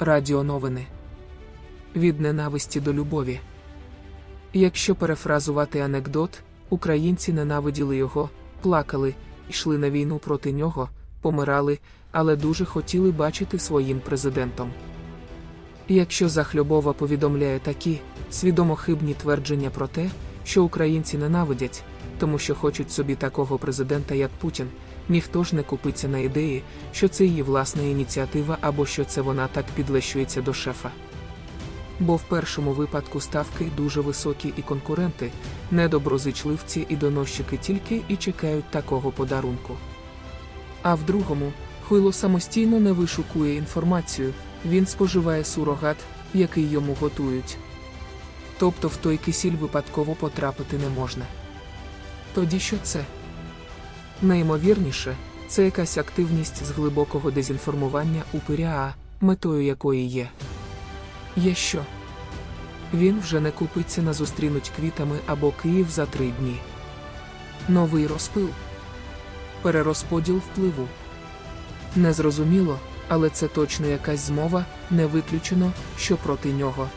Радіоновини. Від ненависті до любові. Якщо перефразувати анекдот, українці ненавиділи його, плакали, йшли на війну проти нього, помирали, але дуже хотіли бачити своїм президентом. Якщо Захльобова повідомляє такі свідомо хибні твердження про те, що українці ненавидять, тому що хочуть собі такого президента, як Путін, ніхто ж не купиться на ідеї, що це її власна ініціатива або що це вона так підлещується до шефа. Бо в першому випадку ставки дуже високі і конкуренти, недоброзичливці і доносчики тільки і чекають такого подарунку. А в другому, хуйло самостійно не вишукує інформацію, він споживає сурогат, який йому готують. Тобто в той кисіль випадково потрапити не можна. Тоді що це? Найімовірніше, це якась активність з глибокого дезінформування у ПРЯ, метою якої є. Є що? Він вже не купиться на зустрінуть квітами або Київ за три дні. Новий розпил. Перерозподіл впливу. Незрозуміло, але це точно якась змова, не виключено, що проти нього.